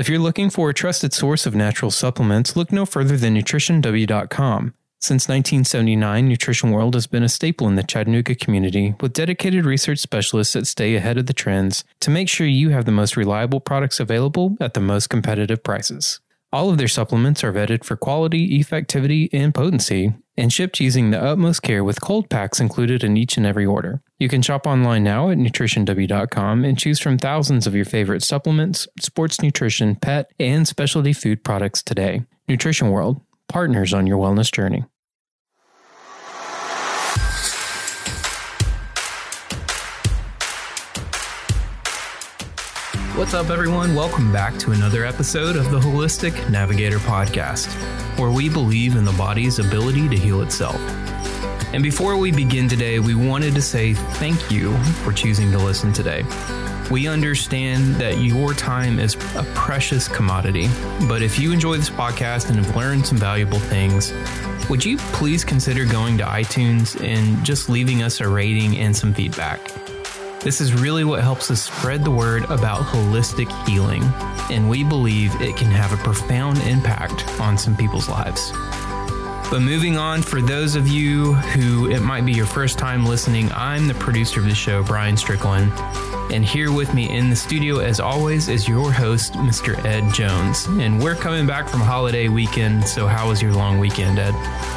If you're looking for a trusted source of natural supplements, look no further than nutritionw.com. Since 1979, Nutrition World has been a staple in the Chattanooga community with dedicated research specialists that stay ahead of the trends to make sure you have the most reliable products available at the most competitive prices. All of their supplements are vetted for quality, effectivity, and potency, and shipped using the utmost care with cold packs included in each and every order. You can shop online now at nutritionw.com and choose from thousands of your favorite supplements, sports nutrition, pet, and specialty food products today. Nutrition World, partners on your wellness journey. What's up, everyone? Welcome back to another episode of the Holistic Navigator Podcast, where we believe in the body's ability to heal itself. And before we begin today, we wanted to say thank you for choosing to listen today. We understand that your time is a precious commodity, but if you enjoy this podcast and have learned some valuable things, would you please consider going to iTunes and just leaving us a rating and some feedback? This is really what helps us spread the word about holistic healing, and we believe it can have a profound impact on some people's lives. But moving on, for those of you who it might be your first time listening, I'm the producer of the show, Brian Strickland. And here with me in the studio, as always, is your host, Mr. Ed Jones. And we're coming back from holiday weekend. So, how was your long weekend, Ed?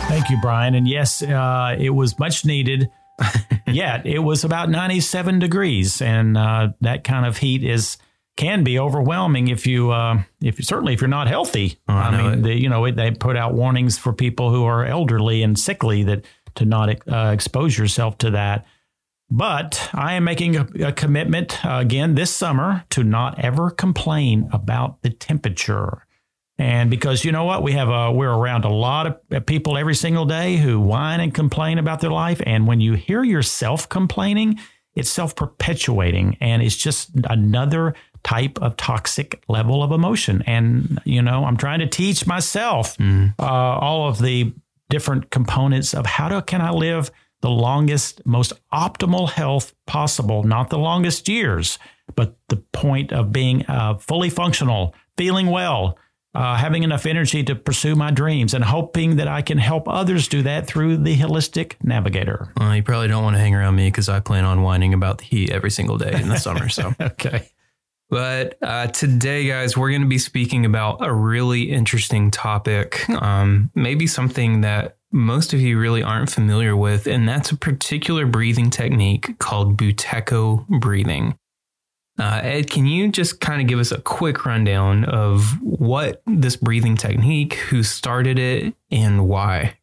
Thank you, Brian. And yes, uh, it was much needed. yeah, it was about 97 degrees, and uh, that kind of heat is can be overwhelming if you uh, if certainly if you're not healthy. Oh, I, I mean, they, you know they put out warnings for people who are elderly and sickly that to not uh, expose yourself to that. But I am making a, a commitment uh, again this summer to not ever complain about the temperature. And because you know what, we have a, we're around a lot of uh, people every single day who whine and complain about their life. And when you hear yourself complaining, it's self perpetuating and it's just another type of toxic level of emotion. And, you know, I'm trying to teach myself mm. uh, all of the different components of how to, can I live the longest, most optimal health possible, not the longest years, but the point of being uh, fully functional, feeling well, uh, having enough energy to pursue my dreams and hoping that I can help others do that through the holistic navigator. Well, you probably don't want to hang around me because I plan on whining about the heat every single day in the summer. So, okay. But uh, today, guys, we're going to be speaking about a really interesting topic, um, maybe something that most of you really aren't familiar with, and that's a particular breathing technique called Buteyko breathing. Uh, Ed, can you just kind of give us a quick rundown of what this breathing technique, who started it, and why?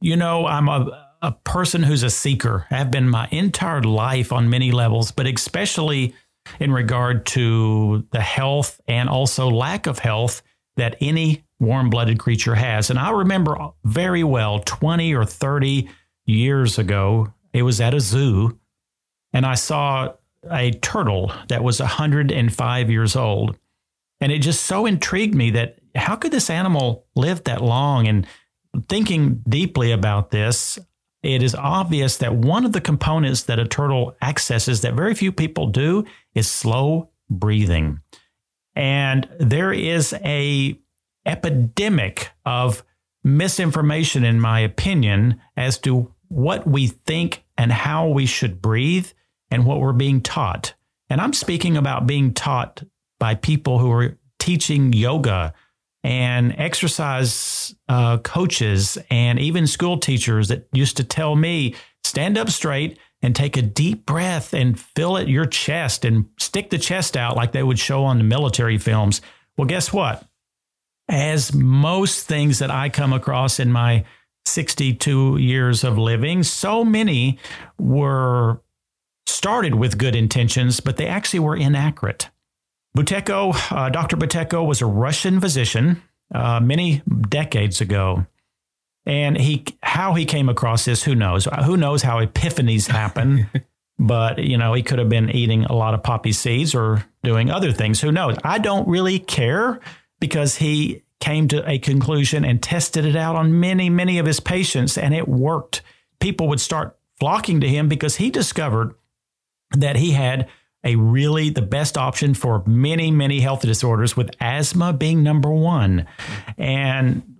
You know, I'm a, a person who's a seeker. I've been my entire life on many levels, but especially in regard to the health and also lack of health that any warm blooded creature has. And I remember very well 20 or 30 years ago, it was at a zoo, and I saw a turtle that was 105 years old. And it just so intrigued me that how could this animal live that long? And thinking deeply about this, it is obvious that one of the components that a turtle accesses that very few people do is slow breathing. And there is a epidemic of misinformation in my opinion as to what we think and how we should breathe and what we're being taught. And I'm speaking about being taught by people who are teaching yoga and exercise uh, coaches and even school teachers that used to tell me stand up straight and take a deep breath and fill it your chest and stick the chest out like they would show on the military films. Well, guess what? As most things that I come across in my 62 years of living, so many were started with good intentions, but they actually were inaccurate. Buteyko, uh, Dr. Buteyko was a Russian physician uh, many decades ago. And he, how he came across this, who knows? Who knows how epiphanies happen? but you know, he could have been eating a lot of poppy seeds or doing other things. Who knows? I don't really care because he came to a conclusion and tested it out on many, many of his patients, and it worked. People would start flocking to him because he discovered that he had a really the best option for many, many health disorders, with asthma being number one. And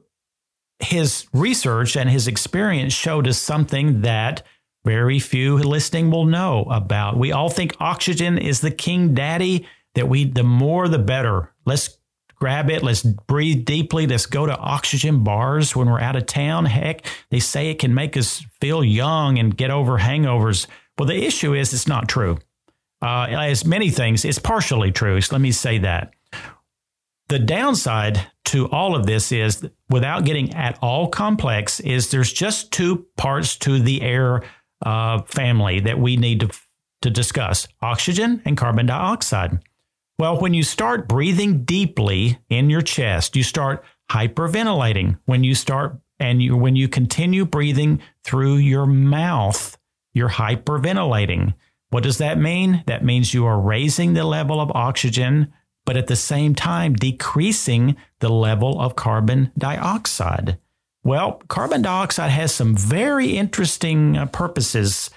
his research and his experience showed us something that very few listening will know about. We all think oxygen is the king daddy, that we the more the better. Let's grab it, let's breathe deeply, let's go to oxygen bars when we're out of town. Heck, they say it can make us feel young and get over hangovers. Well, the issue is it's not true. Uh, as many things, it's partially true. So let me say that. The downside to all of this is, without getting at all complex, is there's just two parts to the air uh, family that we need to, to discuss oxygen and carbon dioxide. Well, when you start breathing deeply in your chest, you start hyperventilating. When you start and you, when you continue breathing through your mouth, you're hyperventilating. What does that mean? That means you are raising the level of oxygen, but at the same time decreasing the level of carbon dioxide. Well, carbon dioxide has some very interesting uh, purposes.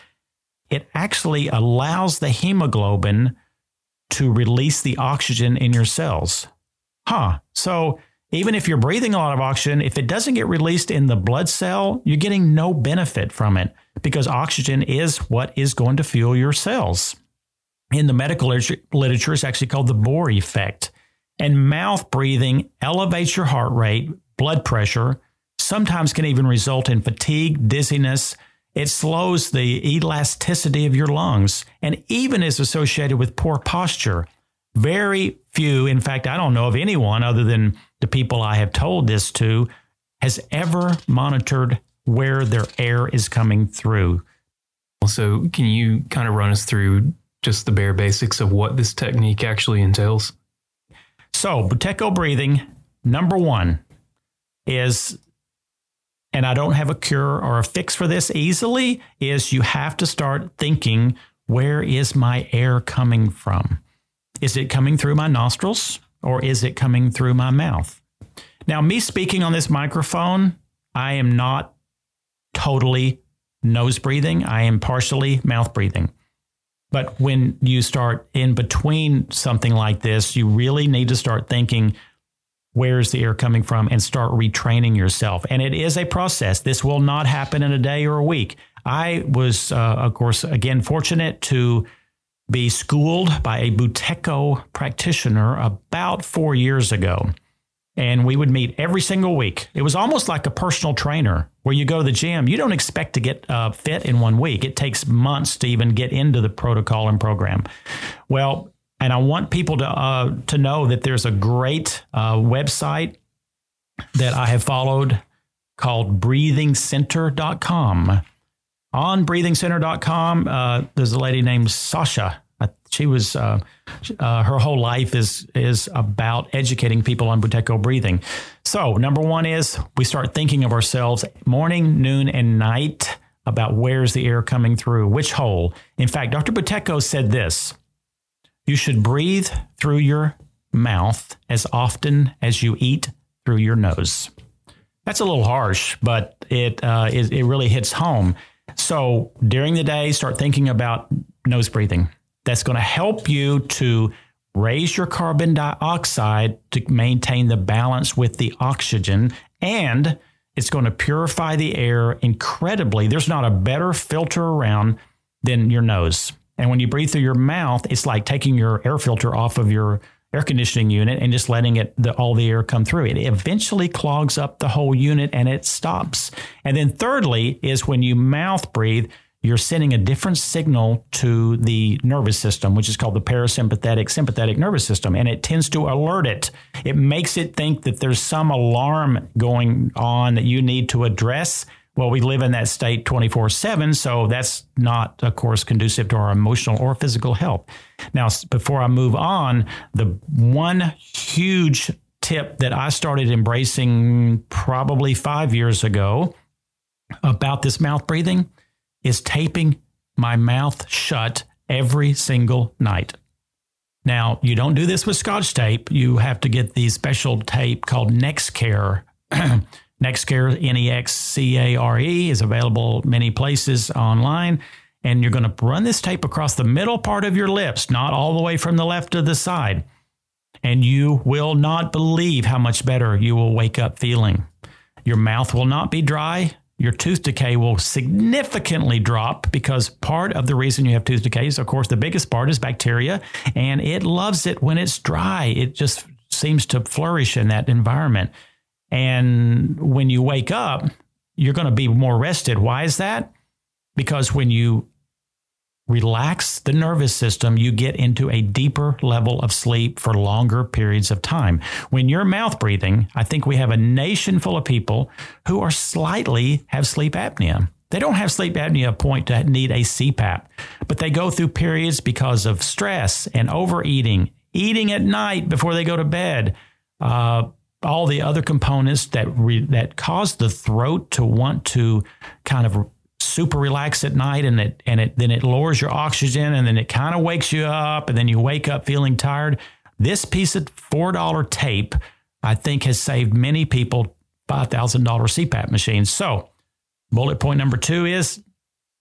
It actually allows the hemoglobin to release the oxygen in your cells. Huh. So even if you're breathing a lot of oxygen, if it doesn't get released in the blood cell, you're getting no benefit from it because oxygen is what is going to fuel your cells. In the medical literature, it's actually called the Bohr effect. And mouth breathing elevates your heart rate, blood pressure, sometimes can even result in fatigue, dizziness. It slows the elasticity of your lungs and even is associated with poor posture. Very few, in fact, I don't know of anyone other than the people I have told this to, has ever monitored where their air is coming through. So, can you kind of run us through just the bare basics of what this technique actually entails? So, Buteyko breathing, number one, is and I don't have a cure or a fix for this easily, is you have to start thinking where is my air coming from? Is it coming through my nostrils or is it coming through my mouth? Now, me speaking on this microphone, I am not totally nose breathing, I am partially mouth breathing. But when you start in between something like this, you really need to start thinking where's the air coming from and start retraining yourself. And it is a process. This will not happen in a day or a week. I was, uh, of course, again, fortunate to be schooled by a Buteyko practitioner about four years ago. And we would meet every single week. It was almost like a personal trainer where you go to the gym. You don't expect to get uh, fit in one week. It takes months to even get into the protocol and program. Well, and I want people to uh, to know that there's a great uh, website that I have followed called breathingcenter.com. On breathingcenter.com, uh, there's a lady named Sasha. She was uh, uh, her whole life is is about educating people on Buteyko breathing. So number one is we start thinking of ourselves morning, noon, and night about where's the air coming through, which hole. In fact, Dr. Buteyko said this. You should breathe through your mouth as often as you eat through your nose. That's a little harsh, but it, uh, it, it really hits home. So during the day, start thinking about nose breathing. That's going to help you to raise your carbon dioxide to maintain the balance with the oxygen, and it's going to purify the air incredibly. There's not a better filter around than your nose. And when you breathe through your mouth, it's like taking your air filter off of your air conditioning unit and just letting it the, all the air come through. It eventually clogs up the whole unit and it stops. And then thirdly is when you mouth breathe, you're sending a different signal to the nervous system, which is called the parasympathetic sympathetic nervous system, and it tends to alert it. It makes it think that there's some alarm going on that you need to address well, we live in that state 24 7, so that's not, of course, conducive to our emotional or physical health. Now, before I move on, the one huge tip that I started embracing probably five years ago about this mouth breathing is taping my mouth shut every single night. Now, you don't do this with scotch tape. You have to get the special tape called Nexcare. Nexcare, N E X C A R E, is available many places online. And you're going to run this tape across the middle part of your lips, not all the way from the left to the side. And you will not believe how much better you will wake up feeling. Your mouth will not be dry. Your tooth decay will significantly drop because part of the reason you have tooth decay is, of course, the biggest part is bacteria, and it loves it when it's dry. It just seems to flourish in that environment. And when you wake up, you're going to be more rested. Why is that? Because when you relax the nervous system, you get into a deeper level of sleep for longer periods of time. When you're mouth breathing, I think we have a nation full of people who are slightly have sleep apnea. They don't have sleep apnea point to need a CPAP, but they go through periods because of stress and overeating, eating at night before they go to bed, uh, all the other components that re, that cause the throat to want to kind of super relax at night and it and it then it lowers your oxygen and then it kind of wakes you up and then you wake up feeling tired. This piece of four dollar tape, I think, has saved many people five thousand dollar CPAP machines. So, bullet point number two is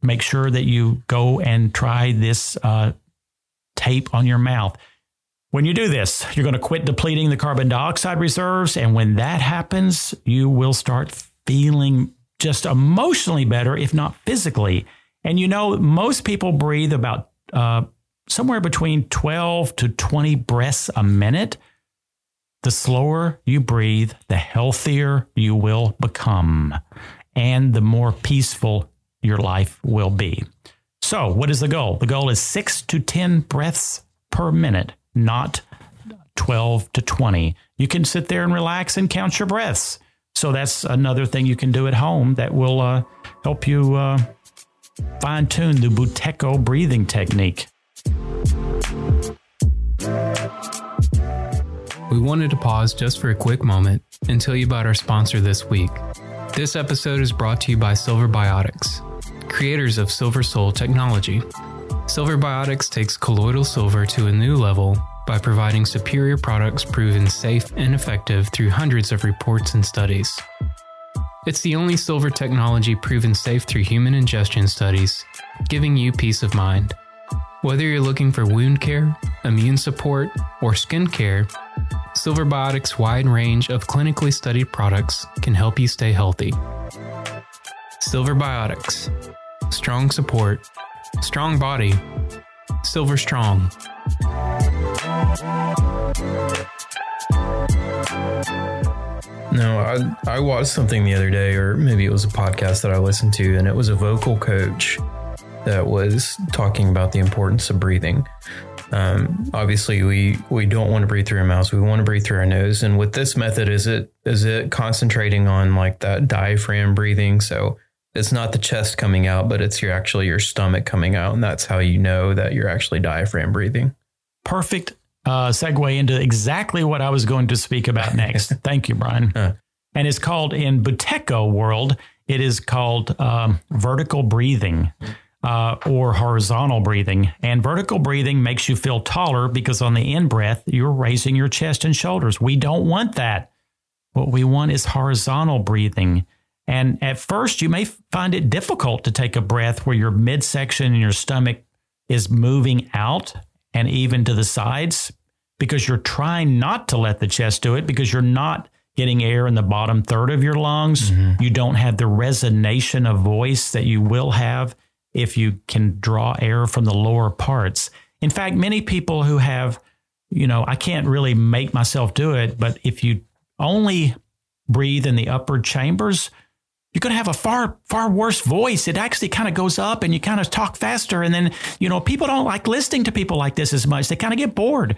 make sure that you go and try this uh, tape on your mouth. When you do this, you're going to quit depleting the carbon dioxide reserves. And when that happens, you will start feeling just emotionally better, if not physically. And you know, most people breathe about uh, somewhere between 12 to 20 breaths a minute. The slower you breathe, the healthier you will become, and the more peaceful your life will be. So, what is the goal? The goal is six to 10 breaths per minute, not 12 to 20. You can sit there and relax and count your breaths. So that's another thing you can do at home that will uh, help you uh, fine tune the Buteyko breathing technique. We wanted to pause just for a quick moment and tell you about our sponsor this week. This episode is brought to you by Silver Biotics, creators of SilverSol technology. Silver Biotics takes colloidal silver to a new level by providing superior products proven safe and effective through hundreds of reports and studies. It's the only silver technology proven safe through human ingestion studies, giving you peace of mind. Whether you're looking for wound care, immune support, or skin care, Silver Biotics' wide range of clinically studied products can help you stay healthy. Silver Biotics. Strong support, strong body, Silver Strong. No, I I watched something the other day, or maybe it was a podcast that I listened to, and it was a vocal coach that was talking about the importance of breathing. Um, obviously, we we don't want to breathe through our mouths; we want to breathe through our nose. And with this method, is it is it concentrating on like that diaphragm breathing? So it's not the chest coming out, but it's your actually your stomach coming out, and that's how you know that you're actually diaphragm breathing. Perfect uh, segue into exactly what I was going to speak about next. Thank you, Brian. Huh. And it's called in Buteyko world. It is called um, vertical breathing. Uh, or horizontal breathing. And vertical breathing makes you feel taller because on the in breath, you're raising your chest and shoulders. We don't want that. What we want is horizontal breathing. And at first, you may find it difficult to take a breath where your midsection and your stomach is moving out and even to the sides because you're trying not to let the chest do it because you're not getting air in the bottom third of your lungs. Mm-hmm. You don't have the resonation of voice that you will have if you can draw air from the lower parts. In fact, many people who have, you know, I can't really make myself do it, but if you only breathe in the upper chambers, you're going to have a far far worse voice. It actually kind of goes up and you kind of talk faster. And then you know people don't like listening to people like this as much. They kind of get bored.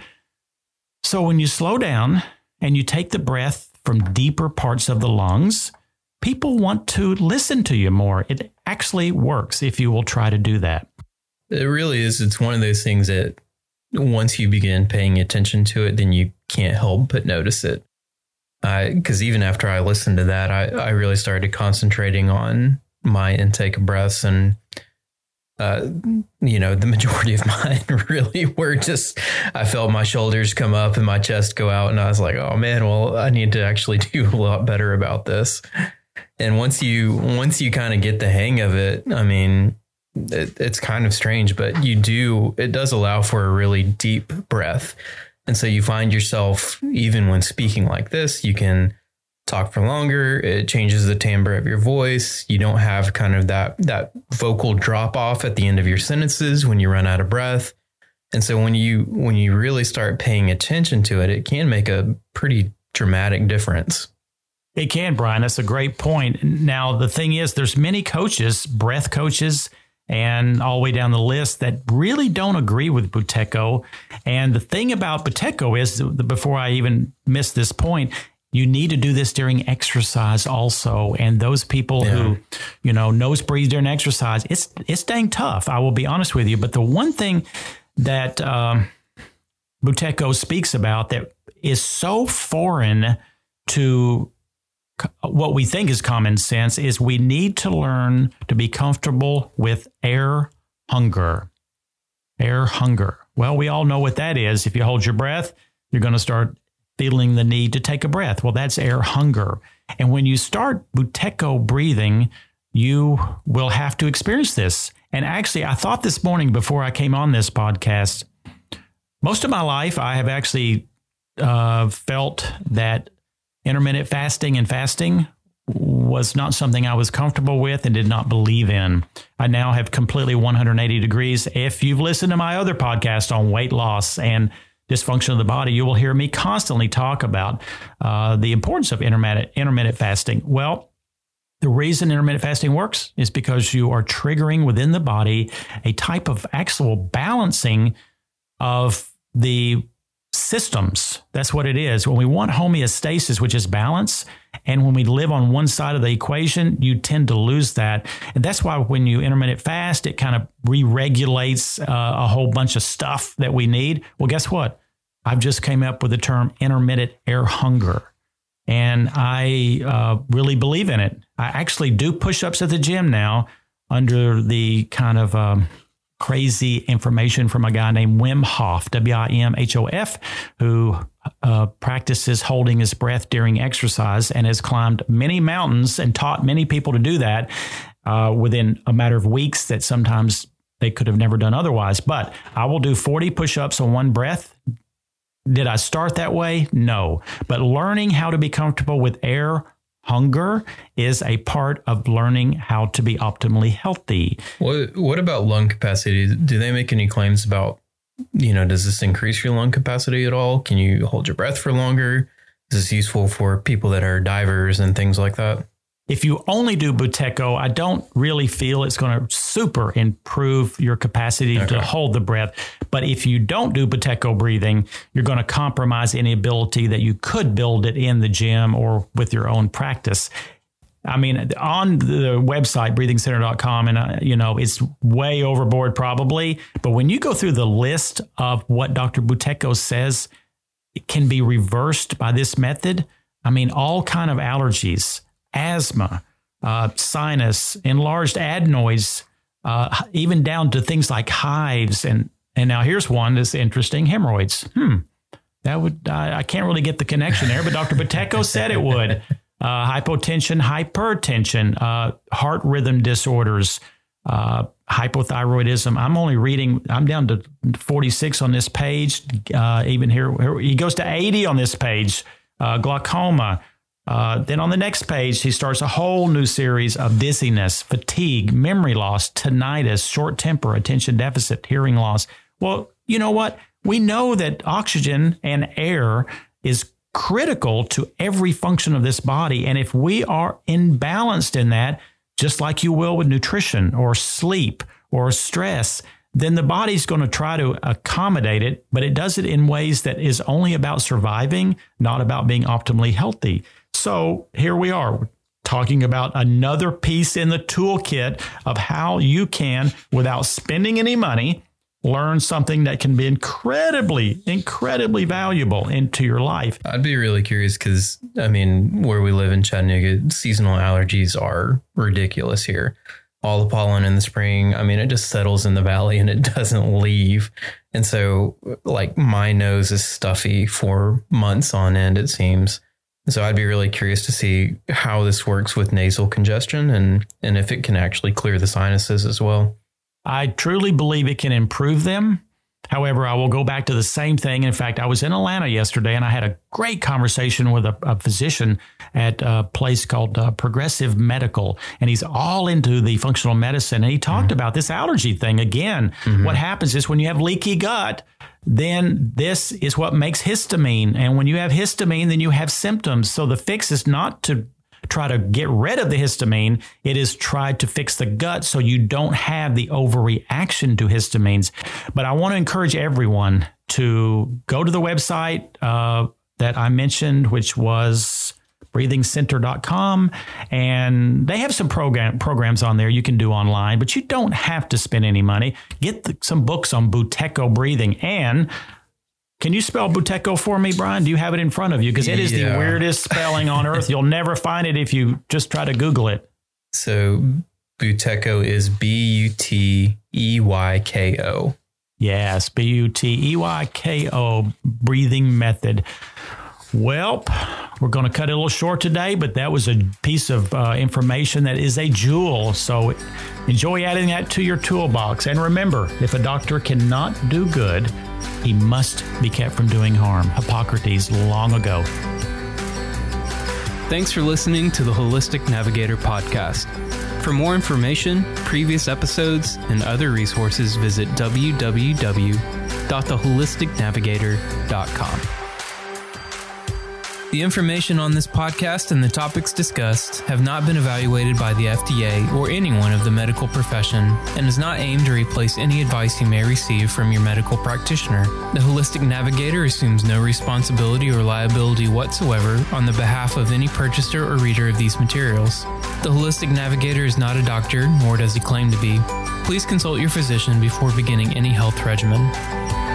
So when you slow down and you take the breath from deeper parts of the lungs people want to listen to you more. It actually works if you will try to do that. It really is. It's one of those things that once you begin paying attention to it then you can't help but notice it because even after I listened to that, I, I really started concentrating on my intake of breaths and uh, you know, the majority of mine really were just, I felt my shoulders come up and my chest go out. And I was like, oh man, well, I need to actually do a lot better about this. And once you, once you kind of get the hang of it, I mean, it, it's kind of strange, but you do, it does allow for a really deep breath. And so you find yourself, even when speaking like this, you can talk for longer. It changes the timbre of your voice. You don't have kind of that, that vocal drop off at the end of your sentences when you run out of breath. And so when you, when you really start paying attention to it, it can make a pretty dramatic difference. It can, Brian. That's a great point. Now, the thing is, there's many coaches, breath coaches, and all the way down the list that really don't agree with Buteyko. And the thing about Buteyko is, before I even miss this point, you need to do this during exercise also. And those people yeah. who, you know, nose breathe during exercise, it's it's dang tough. I will be honest with you. But the one thing that um, Buteyko speaks about that is so foreign to what we think is common sense is we need to learn to be comfortable with air hunger. Air hunger. Well, we all know what that is. If you hold your breath, you're going to start feeling the need to take a breath. Well, that's air hunger. And when you start Buteyko breathing, you will have to experience this. And actually, I thought this morning before I came on this podcast, most of my life, I have actually uh, felt that intermittent fasting and fasting was not something I was comfortable with and did not believe in. I now have completely 180 degrees. If you've listened to my other podcast on weight loss and dysfunction of the body, you will hear me constantly talk about uh, the importance of intermittent, intermittent fasting. Well, the reason intermittent fasting works is because you are triggering within the body a type of actual balancing of the systems. That's what it is. When we want homeostasis, which is balance, and when we live on one side of the equation, you tend to lose that. And that's why when you intermittent fast, it kind of re regulates uh, a whole bunch of stuff that we need. Well, guess what? I've just came up with the term intermittent air hunger. And I uh, really believe in it. I actually do push ups at the gym now under the kind of um, crazy information from a guy named Wim Hof, W I M H O F, who uh, practices holding his breath during exercise and has climbed many mountains and taught many people to do that uh, within a matter of weeks that sometimes they could have never done otherwise. But I will do 40 push ups on one breath. Did I start that way? No. But learning how to be comfortable with air hunger is a part of learning how to be optimally healthy. What what about lung capacity? Do they make any claims about you know, does this increase your lung capacity at all? Can you hold your breath for longer? Is this useful for people that are divers and things like that? If you only do Buteyko, I don't really feel it's going to super improve your capacity okay. to hold the breath. But if you don't do Buteyko breathing, you're going to compromise any ability that you could build it in the gym or with your own practice. I mean, on the website, breathingcenter.com, and, uh, you know, it's way overboard probably. But when you go through the list of what Dr. Buteyko says it can be reversed by this method, I mean, all kind of allergies, asthma, uh, sinus, enlarged adenoids, uh, even down to things like hives. And, and now here's one that's interesting hemorrhoids. Hmm. That would, I, I can't really get the connection there, but Dr. Buteyko said it would. Uh, hypotension, hypertension, uh, heart rhythm disorders, uh, hypothyroidism. I'm only reading, I'm down to 46 on this page. Uh, even here, he goes to 80 on this page. Glaucoma, uh, then on the next page, he starts a whole new series of dizziness, fatigue, memory loss, tinnitus, short temper, attention deficit, hearing loss. Well, you know what? We know that oxygen and air is critical to every function of this body. And if we are imbalanced in that, just like you will with nutrition or sleep or stress, then the body's going to try to accommodate it, but it does it in ways that is only about surviving, not about being optimally healthy. So here we are talking about another piece in the toolkit of how you can, without spending any money, learn something that can be incredibly, incredibly valuable into your life. I'd be really curious because, I mean, where we live in Chattanooga, seasonal allergies are ridiculous here. All the pollen in the spring, I mean, it just settles in the valley and it doesn't leave. And so, like, my nose is stuffy for months on end, it seems. So I'd be really curious to see how this works with nasal congestion and and if it can actually clear the sinuses as well. I truly believe it can improve them. However, I will go back to the same thing. In fact, I was in Atlanta yesterday and I had a great conversation with a, a physician at a place called uh, Progressive Medical. And he's all into the functional medicine. And he talked mm-hmm. about this allergy thing again. Mm-hmm. What happens is when you have leaky gut, then this is what makes histamine. And when you have histamine, then you have symptoms. So the fix is not to try to get rid of the histamine. It is tried to fix the gut so you don't have the overreaction to histamines. But I want to encourage everyone to go to the website uh, that I mentioned, which was breathingcenter.com and they have some program programs on there you can do online but you don't have to spend any money get the, some books on Buteyko breathing and can you spell Buteyko for me, Brian? Do you have it in front of you? Because it is yeah. the weirdest spelling on earth. You'll never find it if you just try to Google it. So Buteyko is B U T E Y K O. Yes, B U T E Y K O breathing method. Well, we're going to cut it a little short today, but that was a piece of uh, information that is a jewel. So enjoy adding that to your toolbox. And remember, if a doctor cannot do good, he must be kept from doing harm. Hippocrates long ago. Thanks for listening to the Holistic Navigator podcast. For more information, previous episodes, and other resources, visit www.theholisticnavigator.com. The information on this podcast and the topics discussed have not been evaluated by the FDA or anyone of the medical profession and is not aimed to replace any advice you may receive from your medical practitioner. The Holistic Navigator assumes no responsibility or liability whatsoever on the behalf of any purchaser or reader of these materials. The Holistic Navigator is not a doctor, nor does he claim to be. Please consult your physician before beginning any health regimen.